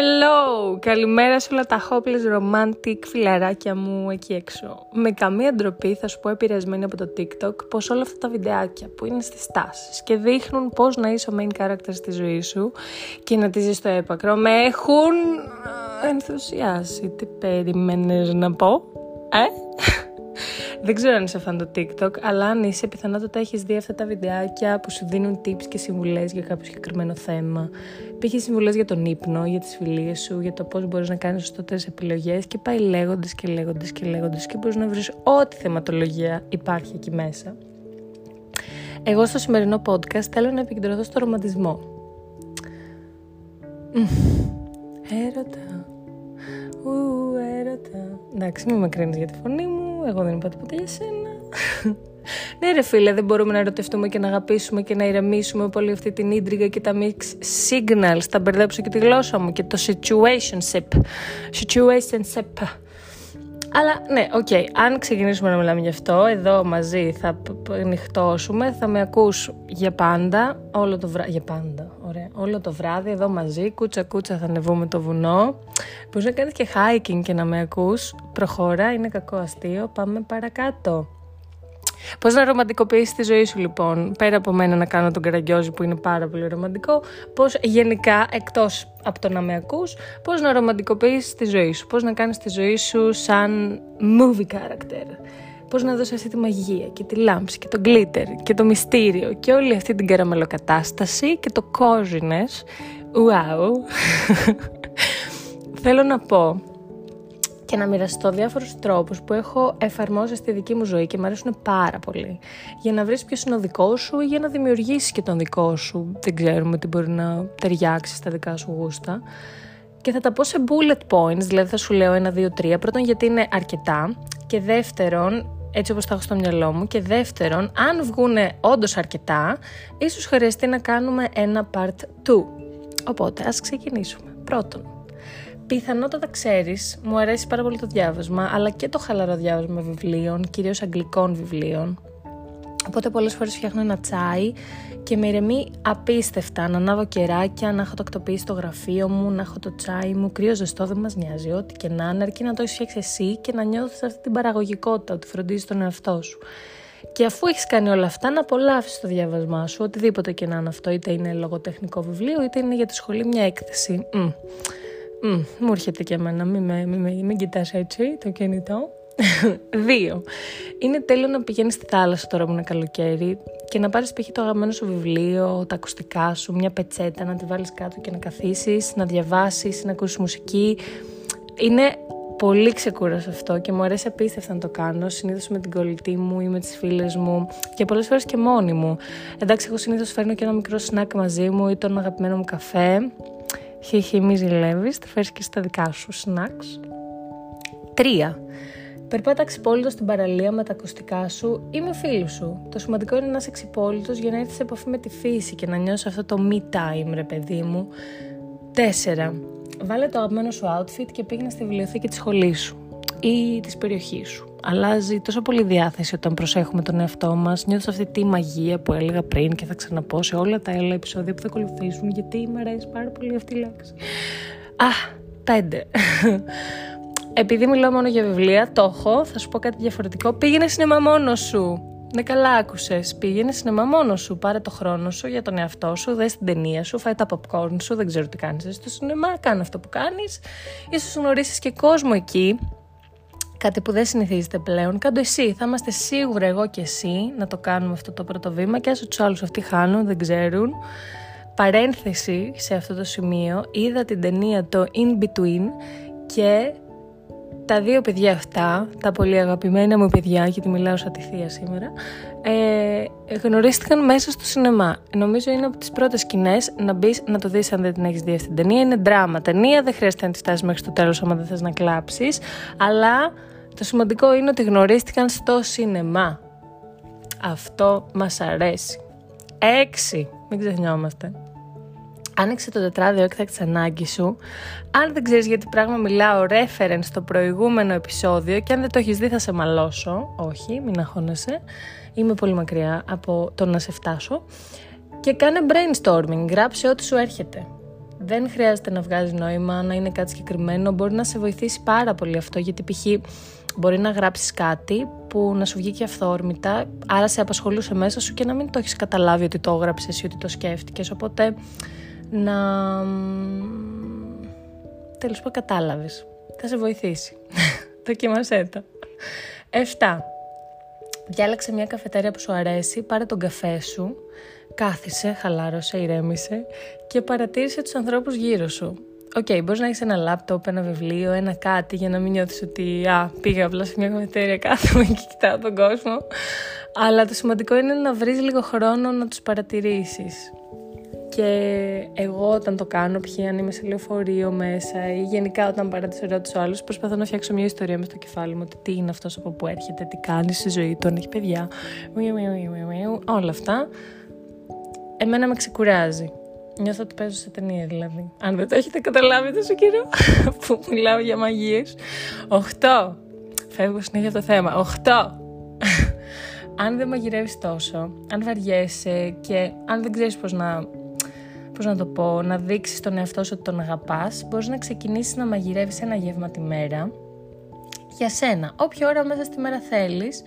Hello! Καλημέρα σε όλα τα hopeless romantic φιλαράκια μου εκεί έξω. Με καμία ντροπή θα σου πω επηρεασμένη από το TikTok πως όλα αυτά τα βιντεάκια που είναι στις τάσεις και δείχνουν πως να είσαι ο main character στη ζωή σου και να τη ζεις στο έπακρο με έχουν ενθουσιάσει. Τι περιμένεις να πω, ε; Δεν ξέρω αν είσαι φαν το TikTok, αλλά αν είσαι, πιθανότατα έχεις δει αυτά τα βιντεάκια που σου δίνουν tips και συμβουλές για κάποιο συγκεκριμένο θέμα. Πήγε συμβουλές για τον ύπνο, για τις φιλίες σου, για το πώς μπορείς να κάνεις σωστότερες επιλογές και πάει λέγοντας και λέγοντας και λέγοντας και μπορείς να βρεις ό,τι θεματολογία υπάρχει εκεί μέσα. Εγώ στο σημερινό podcast θέλω να επικεντρωθώ στο ρομαντισμό. Έρωτα. Ου, έρωτα. Εντάξει, μην με κρίνεις για τη φωνή μου εγώ δεν είπα τίποτα για σένα. ναι ρε φίλε, δεν μπορούμε να ερωτευτούμε και να αγαπήσουμε και να ηρεμήσουμε πολύ αυτή την ίντριγκα και τα mix signals. Θα μπερδέψω και τη γλώσσα μου και το situationship. Situationship. Αλλά ναι, οκ, okay. αν ξεκινήσουμε να μιλάμε γι' αυτό, εδώ μαζί θα νυχτώσουμε, θα με ακούς για πάντα, όλο το βράδυ, για πάντα, ωραία, όλο το βράδυ εδώ μαζί, κούτσα κούτσα θα ανεβούμε το βουνό, μπορείς να κάνεις και hiking και να με ακούς, προχώρα, είναι κακό αστείο, πάμε παρακάτω. Πώς να ρομαντικοποιήσεις τη ζωή σου λοιπόν, πέρα από μένα να κάνω τον καραγκιόζη που είναι πάρα πολύ ρομαντικό, πώς γενικά εκτός από το να με ακούς, πώς να ρομαντικοποιήσεις τη ζωή σου, πώς να κάνεις τη ζωή σου σαν movie character. Πώς να δώσεις αυτή τη μαγεία και τη λάμψη και το glitter και το μυστήριο και όλη αυτή την καραμελοκατάσταση και το coziness. Wow. Θέλω να πω και να μοιραστώ διάφορους τρόπους που έχω εφαρμόσει στη δική μου ζωή και μου αρέσουν πάρα πολύ. Για να βρεις ποιος είναι ο δικός σου ή για να δημιουργήσεις και τον δικό σου. Δεν ξέρουμε τι μπορεί να ταιριάξει στα δικά σου γούστα. Και θα τα πω σε bullet points, δηλαδή θα σου λέω ένα, δύο, τρία. Πρώτον γιατί είναι αρκετά και δεύτερον έτσι όπως τα έχω στο μυαλό μου και δεύτερον αν βγούνε όντως αρκετά ίσως χρειαστεί να κάνουμε ένα part 2. Οπότε ας ξεκινήσουμε. Πρώτον, Πιθανότατα ξέρεις, μου αρέσει πάρα πολύ το διάβασμα, αλλά και το χαλαρό διάβασμα βιβλίων, κυρίως αγγλικών βιβλίων. Οπότε πολλές φορές φτιάχνω ένα τσάι και με ηρεμεί απίστευτα να ανάβω κεράκια, να έχω τακτοποιήσει το γραφείο μου, να έχω το τσάι μου, κρύο ζεστό δεν μας νοιάζει, ό,τι και να είναι, αρκεί να το έχεις φτιάξει εσύ και να νιώθεις αυτή την παραγωγικότητα, ότι φροντίζεις τον εαυτό σου. Και αφού έχεις κάνει όλα αυτά, να απολαύσεις το διάβασμά σου, οτιδήποτε και να είναι αυτό, είτε είναι λογοτεχνικό βιβλίο, είτε είναι για τη σχολή μια έκθεση. Mm, μου έρχεται και εμένα, μην, με, μην, μην, μην κοιτάς έτσι το κινητό. Δύο. Είναι τέλειο να πηγαίνεις στη θάλασσα τώρα που είναι καλοκαίρι και να πάρεις π.χ. το αγαπημένο σου βιβλίο, τα ακουστικά σου, μια πετσέτα, να τη βάλεις κάτω και να καθίσεις, να διαβάσεις, να ακούσεις μουσική. Είναι πολύ ξεκούραστο αυτό και μου αρέσει απίστευτα να το κάνω. Συνήθως με την κολλητή μου ή με τις φίλες μου και πολλές φορές και μόνη μου. Εντάξει, εγώ συνήθως φέρνω και ένα μικρό σνακ μαζί μου ή τον αγαπημένο μου καφέ Χιχι μη ζηλεύεις, θα φέρεις και στα δικά σου snacks. Τρία. Περπάτα ξυπόλυτο στην παραλία με τα ακουστικά σου ή με φίλους σου. Το σημαντικό είναι να είσαι ξυπόλυτο για να έρθεις σε επαφή με τη φύση και να νιώσεις αυτό το me time, ρε παιδί μου. Τέσσερα. Βάλε το αγαπημένο σου outfit και πήγαινε στη βιβλιοθήκη της σχολής σου ή της περιοχής σου αλλάζει τόσο πολύ διάθεση όταν προσέχουμε τον εαυτό μας. Νιώθω αυτή τη μαγεία που έλεγα πριν και θα ξαναπώ σε όλα τα άλλα επεισόδια που θα ακολουθήσουν, γιατί μου αρέσει πάρα πολύ αυτή η λέξη. Α, πέντε. Επειδή μιλάω μόνο για βιβλία, το έχω, θα σου πω κάτι διαφορετικό. Πήγαινε σινεμά μόνος σου. Ναι, καλά άκουσες. Πήγαινε σινεμά μόνος σου. Πάρε το χρόνο σου για τον εαυτό σου. Δες την ταινία σου. Φάει τα popcorn σου. Δεν ξέρω τι κάνεις στο σινεμά. Κάνε αυτό που κάνεις. σω γνωρίσεις και κόσμο εκεί κάτι που δεν συνηθίζεται πλέον. Κάντο εσύ. Θα είμαστε σίγουρα εγώ και εσύ να το κάνουμε αυτό το πρώτο βήμα και άσο τους άλλους αυτοί χάνουν, δεν ξέρουν. Παρένθεση σε αυτό το σημείο, είδα την ταινία το In Between και τα δύο παιδιά αυτά, τα πολύ αγαπημένα μου παιδιά, γιατί μιλάω σαν τη θεία σήμερα, ε, γνωρίστηκαν μέσα στο σινεμά. Νομίζω είναι από τις πρώτες σκηνές να μπεις να το δεις αν δεν την έχεις δει αυτή την ταινία. Είναι δράμα ταινία, δεν χρειάζεται να τη φτάσεις μέχρι το τέλος άμα δεν θες να κλάψεις, αλλά το σημαντικό είναι ότι γνωρίστηκαν στο σινεμά. Αυτό μας αρέσει. Έξι, μην ξεχνιόμαστε. Άνοιξε το τετράδιο έκτακτης ανάγκης σου. Αν δεν ξέρεις γιατί πράγμα μιλάω, reference στο προηγούμενο επεισόδιο και αν δεν το έχεις δει, θα σε μαλώσω. Όχι, μην αγχώνεσαι. Είμαι πολύ μακριά από το να σε φτάσω. Και κάνε brainstorming. Γράψε ό,τι σου έρχεται. δεν χρειάζεται να βγάζει νόημα, να είναι κάτι συγκεκριμένο. Μπορεί να σε βοηθήσει πάρα πολύ αυτό, γιατί π.χ. μπορεί να γράψεις κάτι που να σου βγει και αυθόρμητα, άρα σε απασχολούσε μέσα σου και να μην το έχεις καταλάβει ότι το έγραψες ή ότι το σκέφτηκες. Οπότε να... Τέλος πάντων κατάλαβες. Θα σε βοηθήσει. Δοκίμασέ το. 7. Διάλεξε μια καφετέρια που σου αρέσει, πάρε τον καφέ σου, κάθισε, χαλάρωσε, ηρέμησε και παρατήρησε τους ανθρώπους γύρω σου. OK, okay, μπορείς να έχεις ένα λάπτοπ, ένα βιβλίο, ένα κάτι για να μην νιώθεις ότι α, πήγα απλά σε μια καφετέρια, κάθομαι και κοιτάω τον κόσμο. Αλλά το σημαντικό είναι να βρεις λίγο χρόνο να τους παρατηρήσεις. Και εγώ όταν το κάνω, π.χ. αν είμαι σε λεωφορείο μέσα ή γενικά όταν παρατηρώ του άλλου, προσπαθώ να φτιάξω μια ιστορία μες στο κεφάλι μου. Ότι τι είναι αυτός από πού έρχεται, τι κάνει στη ζωή του, αν έχει παιδιά, όλα αυτά. Εμένα με ξεκουράζει. Νιώθω ότι παίζω σε ταινία δηλαδή. Αν δεν το έχετε καταλάβει τόσο καιρό που μιλάω για μαγείες. 8. Φεύγω συνέχεια από το θέμα. 8. αν δεν μαγειρεύεις τόσο, αν βαριέσαι και αν δεν ξέρεις πώς να πώς να το πω, να δείξεις τον εαυτό σου ότι τον αγαπάς, μπορείς να ξεκινήσεις να μαγειρεύεις ένα γεύμα τη μέρα για σένα, όποια ώρα μέσα στη μέρα θέλεις,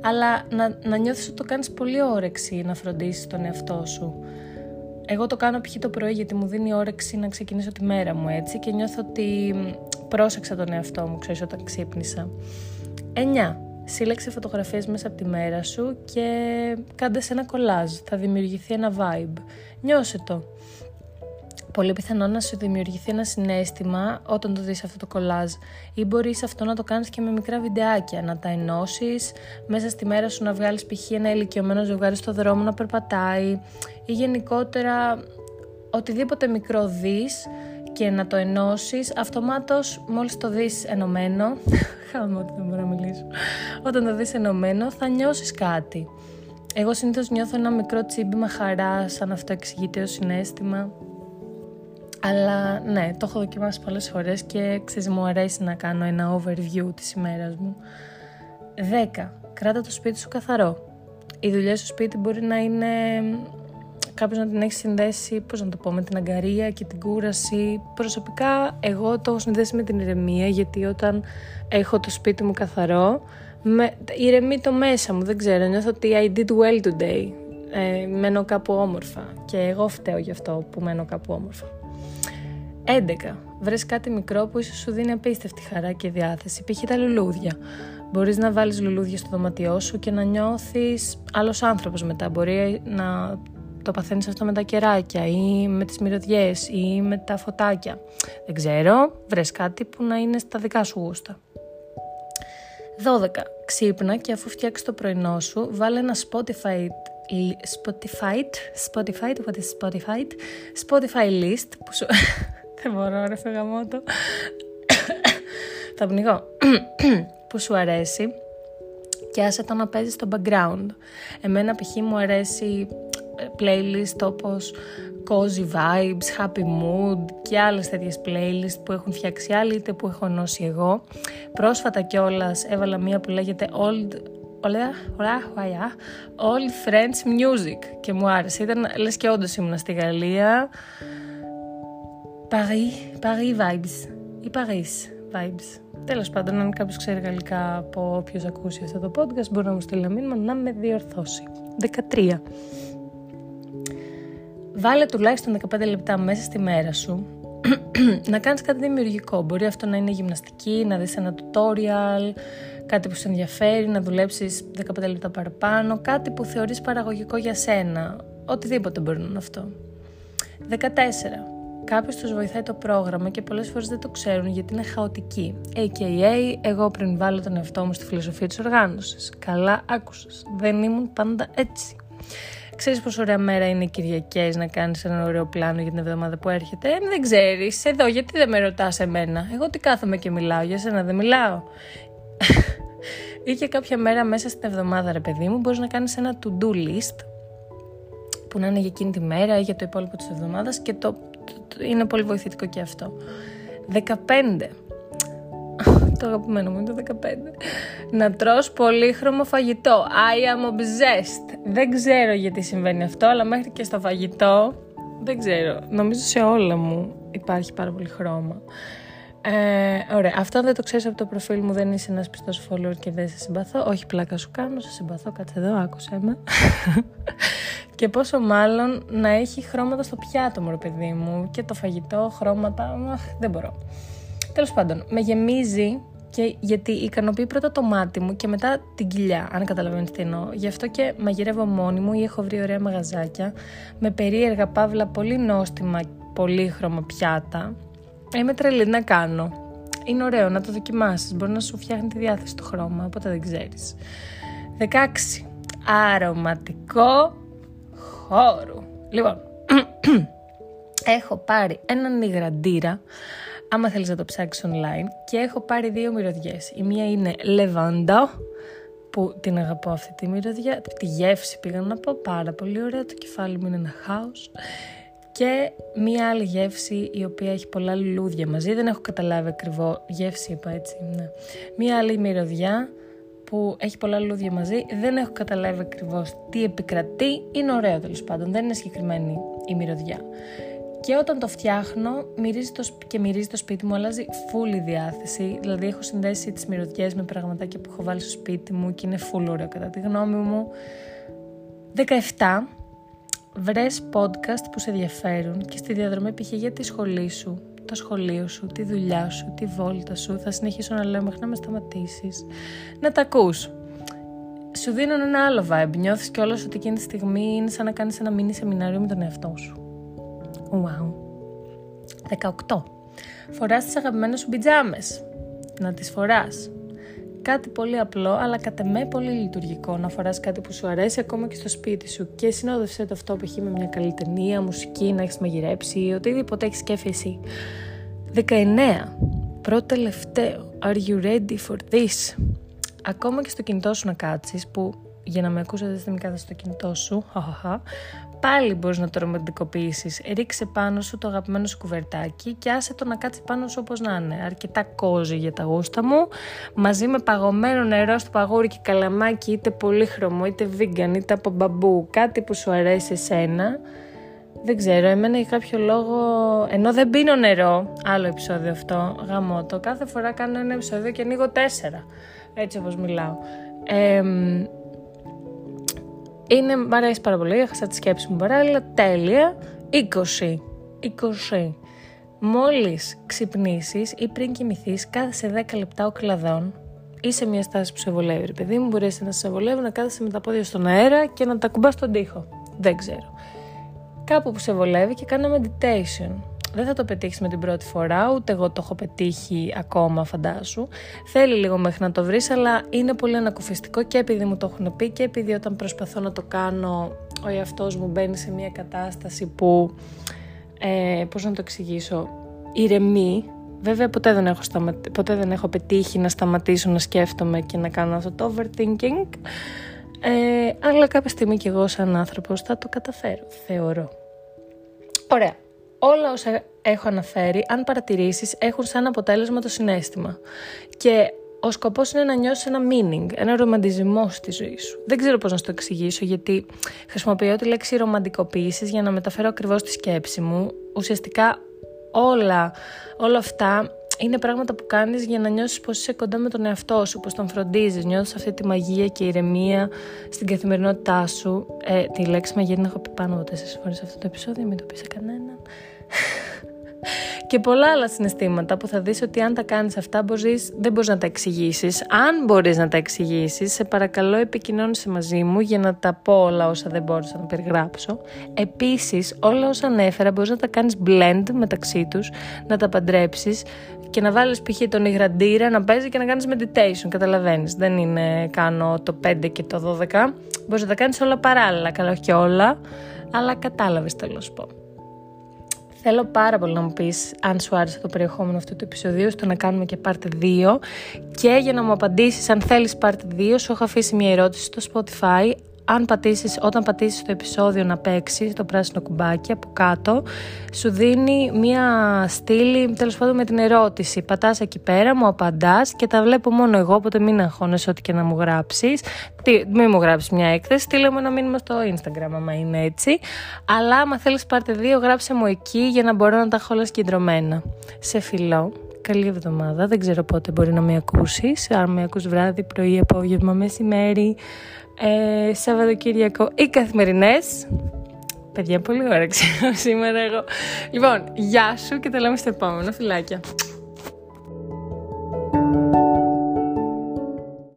αλλά να, να νιώθεις ότι το κάνεις πολύ όρεξη να φροντίσεις τον εαυτό σου. Εγώ το κάνω π.χ. το πρωί γιατί μου δίνει όρεξη να ξεκινήσω τη μέρα μου έτσι και νιώθω ότι πρόσεξα τον εαυτό μου, ξέρεις, όταν ξύπνησα. 9. Σύλλεξε φωτογραφίες μέσα από τη μέρα σου και κάντε σε ένα κολάζ. Θα δημιουργηθεί ένα vibe. Νιώσε το πολύ πιθανό να σου δημιουργηθεί ένα συνέστημα όταν το δεις αυτό το κολάζ ή μπορείς αυτό να το κάνεις και με μικρά βιντεάκια, να τα ενώσεις, μέσα στη μέρα σου να βγάλεις π.χ. ένα ηλικιωμένο ζευγάρι στο δρόμο να περπατάει ή γενικότερα οτιδήποτε μικρό δεις και να το ενώσεις, αυτομάτως μόλις το δεις ενωμένο, χάμε ότι δεν μπορώ να μιλήσω, όταν το δεις ενωμένο θα νιώσεις κάτι. Εγώ συνήθως νιώθω ένα μικρό τσίμπημα χαράς, σαν αυτό εξηγείται ως συνέστημα. Αλλά ναι, το έχω δοκιμάσει πολλές φορές και ξέρεις μου αρέσει να κάνω ένα overview της ημέρας μου. 10. Κράτα το σπίτι σου καθαρό. Η δουλειά στο σπίτι μπορεί να είναι κάποιος να την έχει συνδέσει, πώς να το πω, με την αγκαρία και την κούραση. Προσωπικά εγώ το έχω συνδέσει με την ηρεμία γιατί όταν έχω το σπίτι μου καθαρό, με, ηρεμεί το μέσα μου, δεν ξέρω, νιώθω ότι I did well today. Ε, μένω κάπου όμορφα και εγώ φταίω γι' αυτό που μένω κάπου όμορφα. 11. Βρες κάτι μικρό που ίσως σου δίνει απίστευτη χαρά και διάθεση, π.χ. τα λουλούδια. Μπορείς να βάλεις λουλούδια στο δωμάτιό σου και να νιώθεις άλλος άνθρωπος μετά. Μπορεί να το παθαίνεις αυτό με τα κεράκια ή με τις μυρωδιές ή με τα φωτάκια. Δεν ξέρω, βρες κάτι που να είναι στα δικά σου γούστα. 12. Ξύπνα και αφού φτιάξεις το πρωινό σου, βάλε ένα Spotify Spotify, Spotify, what is Spotify, Spotify list που σου, δεν μπορώ ρε φεγαμότο. Θα πνιγώ. που σου αρέσει και άσε το να παίζεις στο background. Εμένα π.χ. μου αρέσει ε, playlist όπως Cozy Vibes, Happy Mood και άλλες τέτοιες playlist που έχουν φτιάξει άλλοι είτε που έχω ενώσει εγώ. Πρόσφατα κιόλας έβαλα μία που λέγεται Old Old Friends Music και μου άρεσε. Ήταν λες και όντως ήμουν στη Γαλλία Paris, Paris Vibes ή Paris Vibes. Τέλος πάντων, αν κάποιος ξέρει γαλλικά από όποιος ακούσει αυτό το podcast, μπορεί να μου στείλει ένα μήνυμα να με διορθώσει. 13. Βάλε τουλάχιστον 15 λεπτά μέσα στη μέρα σου να κάνεις κάτι δημιουργικό. Μπορεί αυτό να είναι γυμναστική, να δεις ένα tutorial, κάτι που σε ενδιαφέρει, να δουλέψεις 15 λεπτά παραπάνω, κάτι που θεωρείς παραγωγικό για σένα. Οτιδήποτε μπορεί να είναι αυτό. 14. Κάποιος τους βοηθάει το πρόγραμμα και πολλές φορές δεν το ξέρουν γιατί είναι χαοτική. AKA, εγώ πριν βάλω τον εαυτό μου στη φιλοσοφία της οργάνωσης. Καλά, άκουσες. Δεν ήμουν πάντα έτσι. Ξέρεις πόσο ωραία μέρα είναι οι Κυριακές να κάνεις ένα ωραίο πλάνο για την εβδομάδα που έρχεται; Ε, δεν ξέρεις. Εδώ, γιατί δεν με ρωτάς εμένα; Εγώ τι κάθομαι και μιλάω, για σένα δεν μιλάω. ή και κάποια μέρα μέσα στην εβδομάδα, ρε παιδί μου, μπορείς να κάνεις ένα to-do list που να είναι για εκείνη τη μέρα ή για το υπόλοιπο της εβδομάδας και το είναι πολύ βοηθητικό και αυτό. 15. το αγαπημένο μου είναι το 15. Να τρως πολύχρωμο φαγητό. I am obsessed. Δεν ξέρω γιατί συμβαίνει αυτό, αλλά μέχρι και στο φαγητό Δεν ξέρω. Νομίζω σε όλα μου υπάρχει πάρα πολύ χρώμα. Ε, ωραία. Αυτό δεν το ξέρεις από το προφίλ μου, δεν είσαι ένας πιστός follower και δεν σε συμπαθώ. Όχι, πλάκα σου κάνω, σε συμπαθώ. Κάτσε εδώ, άκουσε με. Και πόσο μάλλον να έχει χρώματα στο πιάτο μου, ρε παιδί μου. Και το φαγητό, χρώματα. Αχ, δεν μπορώ. Τέλος πάντων, με γεμίζει και γιατί ικανοποιεί πρώτα το μάτι μου και μετά την κοιλιά, αν καταλαβαίνετε τι εννοώ. Γι' αυτό και μαγειρεύω μόνη μου ή έχω βρει ωραία μαγαζάκια με περίεργα παύλα πολύ νόστιμα, πολύχρωμα πιάτα. Είμαι τρελή να κάνω. Είναι ωραίο να το δοκιμάσεις, μπορεί να σου φτιάχνει τη διάθεση του χρώμα, οπότε δεν ξέρεις. 16. Αρωματικό χώρου. Λοιπόν, έχω πάρει έναν υγραντήρα άμα θέλεις να το ψάξεις online και έχω πάρει δύο μυρωδιές. Η μία είναι Levanda που την αγαπώ αυτή τη μυρωδιά, τη γεύση πήγα να πω, πάρα πολύ ωραία, το κεφάλι μου είναι ένα χάος και μία άλλη γεύση η οποία έχει πολλά λουλούδια μαζί, δεν έχω καταλάβει ακριβώ γεύση είπα έτσι, ναι. Μία άλλη μυρωδιά που έχει πολλά λουλούδια μαζί, δεν έχω καταλάβει ακριβώς τι επικρατεί, είναι ωραίο τέλος πάντων, δεν είναι συγκεκριμένη η μυρωδιά. Και όταν το φτιάχνω μυρίζει το, και μυρίζει το σπίτι μου, αλλάζει full η διάθεση. Δηλαδή, έχω συνδέσει τις μυρωδιές με πραγματάκια που έχω βάλει στο σπίτι μου και είναι full ωραίο κατά τη γνώμη μου. 17. Βρες podcast που σε ενδιαφέρουν και στη διαδρομή π.χ. για τη σχολή σου, το σχολείο σου, τη δουλειά σου, τη βόλτα σου. Θα συνεχίσω να λέω μέχρι να με σταματήσεις. Να τα ακούς. Σου δίνουν ένα άλλο vibe. Νιώθεις κιόλας ότι εκείνη τη στιγμή είναι σαν να κάνεις ένα μίνι σεμινάριο με τον εαυτό σου. Wow. 18. Φοράς τις αγαπημένες σου πιτζάμες. Να τις φοράς. Κάτι πολύ απλό, αλλά κατά με πολύ λειτουργικό. Να φοράς κάτι που σου αρέσει ακόμα και στο σπίτι σου. Και συνόδευσέ το αυτό π.χ. με μια καλή ταινία, μουσική, να έχεις μαγειρέψει, οτιδήποτε έχεις κέφι εσύ. 19. Πρώτο τελευταίο. Are you ready for this? Ακόμα και στο κινητό σου να κάτσεις, που για να με ακούσετε δεν κάθεσαι στο κινητό σου, πάλι μπορείς να το ρομαντικοποιήσεις. Ρίξε πάνω σου το αγαπημένο σου κουβερτάκι και άσε το να κάτσει πάνω σου όπως να είναι. Αρκετά κόζι για τα γούστα μου, μαζί με παγωμένο νερό στο παγούρι και καλαμάκι είτε πολύχρωμο είτε vegan είτε από μπαμπού, κάτι που σου αρέσει εσένα. Δεν ξέρω, εμένα για κάποιο λόγο, ενώ δεν πίνω νερό, άλλο επεισόδιο αυτό, γαμώ το, κάθε φορά κάνω ένα επεισόδιο και ανοίγω τέσσερα, έτσι όπως μιλάω. Ε, είναι, μ' αρέσει πάρα πολύ, έχασα τη σκέψη μου παράλληλα, τέλεια, 20, 20. Μόλις ξυπνήσεις ή πριν κοιμηθείς, κάθεσαι 10 λεπτά ο κλαδόν ή σε μια στάση που σε βολεύει, ρε παιδί μου, μπορείς να σε βολεύει να κάθεσαι με τα πόδια στον αέρα και να τα κουμπάς στον τοίχο. Δεν ξέρω. Κάπου που σε βολεύει και κάνω meditation δεν θα το πετύχεις με την πρώτη φορά, ούτε εγώ το έχω πετύχει ακόμα φαντάσου. Θέλει λίγο μέχρι να το βρεις, αλλά είναι πολύ ανακουφιστικό και επειδή μου το έχουν πει και επειδή όταν προσπαθώ να το κάνω ο εαυτός μου μπαίνει σε μια κατάσταση που, ε, πώς να το εξηγήσω, ηρεμεί. Βέβαια ποτέ δεν, έχω ποτέ δεν έχω πετύχει να σταματήσω να σκέφτομαι και να κάνω αυτό το overthinking. Ε, αλλά κάποια στιγμή κι εγώ σαν άνθρωπος θα το καταφέρω, θεωρώ. Ωραία όλα όσα έχω αναφέρει, αν παρατηρήσεις, έχουν σαν αποτέλεσμα το συνέστημα. Και ο σκοπός είναι να νιώσεις ένα meaning, ένα ρομαντισμό στη ζωή σου. Δεν ξέρω πώς να σου το εξηγήσω, γιατί χρησιμοποιώ τη λέξη ρομαντικοποίησης για να μεταφέρω ακριβώς τη σκέψη μου. Ουσιαστικά όλα, όλα αυτά είναι πράγματα που κάνεις για να νιώσεις πως είσαι κοντά με τον εαυτό σου, πως τον φροντίζεις, νιώθεις αυτή τη μαγεία και ηρεμία στην καθημερινότητά σου. Ε, τη λέξη μαγεία την έχω πει πάνω από τέσσερις φορές σε αυτό το επεισόδιο, μην το πεις σε κανέναν. Και πολλά άλλα συναισθήματα που θα δεις ότι αν τα κάνεις αυτά μπορείς, δεν μπορείς να τα εξηγήσεις. Αν μπορείς να τα εξηγήσεις, σε παρακαλώ επικοινώνησε μαζί μου για να τα πω όλα όσα δεν μπόρεσα να περιγράψω. Επίσης όλα όσα ανέφερα μπορείς να τα κάνεις blend μεταξύ τους, να τα παντρέψεις και να βάλεις π.χ. τον υγραντήρα να παίζει και να κάνεις meditation, καταλαβαίνεις. Δεν είναι κάνω το 5 και το 12. Μπορείς να τα κάνεις όλα παράλληλα, καλά όχι και όλα, αλλά κατάλαβες τέλος πάντων. Θέλω πάρα πολύ να μου πεις αν σου άρεσε το περιεχόμενο αυτού του επεισοδίου στο να κάνουμε και part 2 και για να μου απαντήσεις αν θέλεις part 2 σου έχω αφήσει μια ερώτηση στο Spotify αν πατήσεις, όταν πατήσεις το επεισόδιο να παίξεις το πράσινο κουμπάκι από κάτω, σου δίνει μία στήλη, τέλος πάντων με την ερώτηση. Πατάς εκεί πέρα, μου απαντάς και τα βλέπω μόνο εγώ, οπότε μην αγχώνεσαι ό,τι και να μου γράψεις. Τι, μην μου γράψεις μια έκθεση, στείλε μου ένα μήνυμα στο Instagram άμα είναι έτσι. Αλλά άμα θέλεις πάρτε δύο, γράψε μου εκεί για να μπορώ να τα έχω όλα συγκεντρωμένα. Σε φιλό καλή εβδομάδα. Δεν ξέρω πότε μπορεί να με ακούσεις. Αν με ακούς βράδυ, πρωί, απόγευμα, μεσημέρι, ε, Σαββατοκύριακο ή καθημερινές. Παιδιά, πολύ ωραία ξέρω σήμερα εγώ. Λοιπόν, γεια σου και τα λέμε στο επόμενο. Φιλάκια.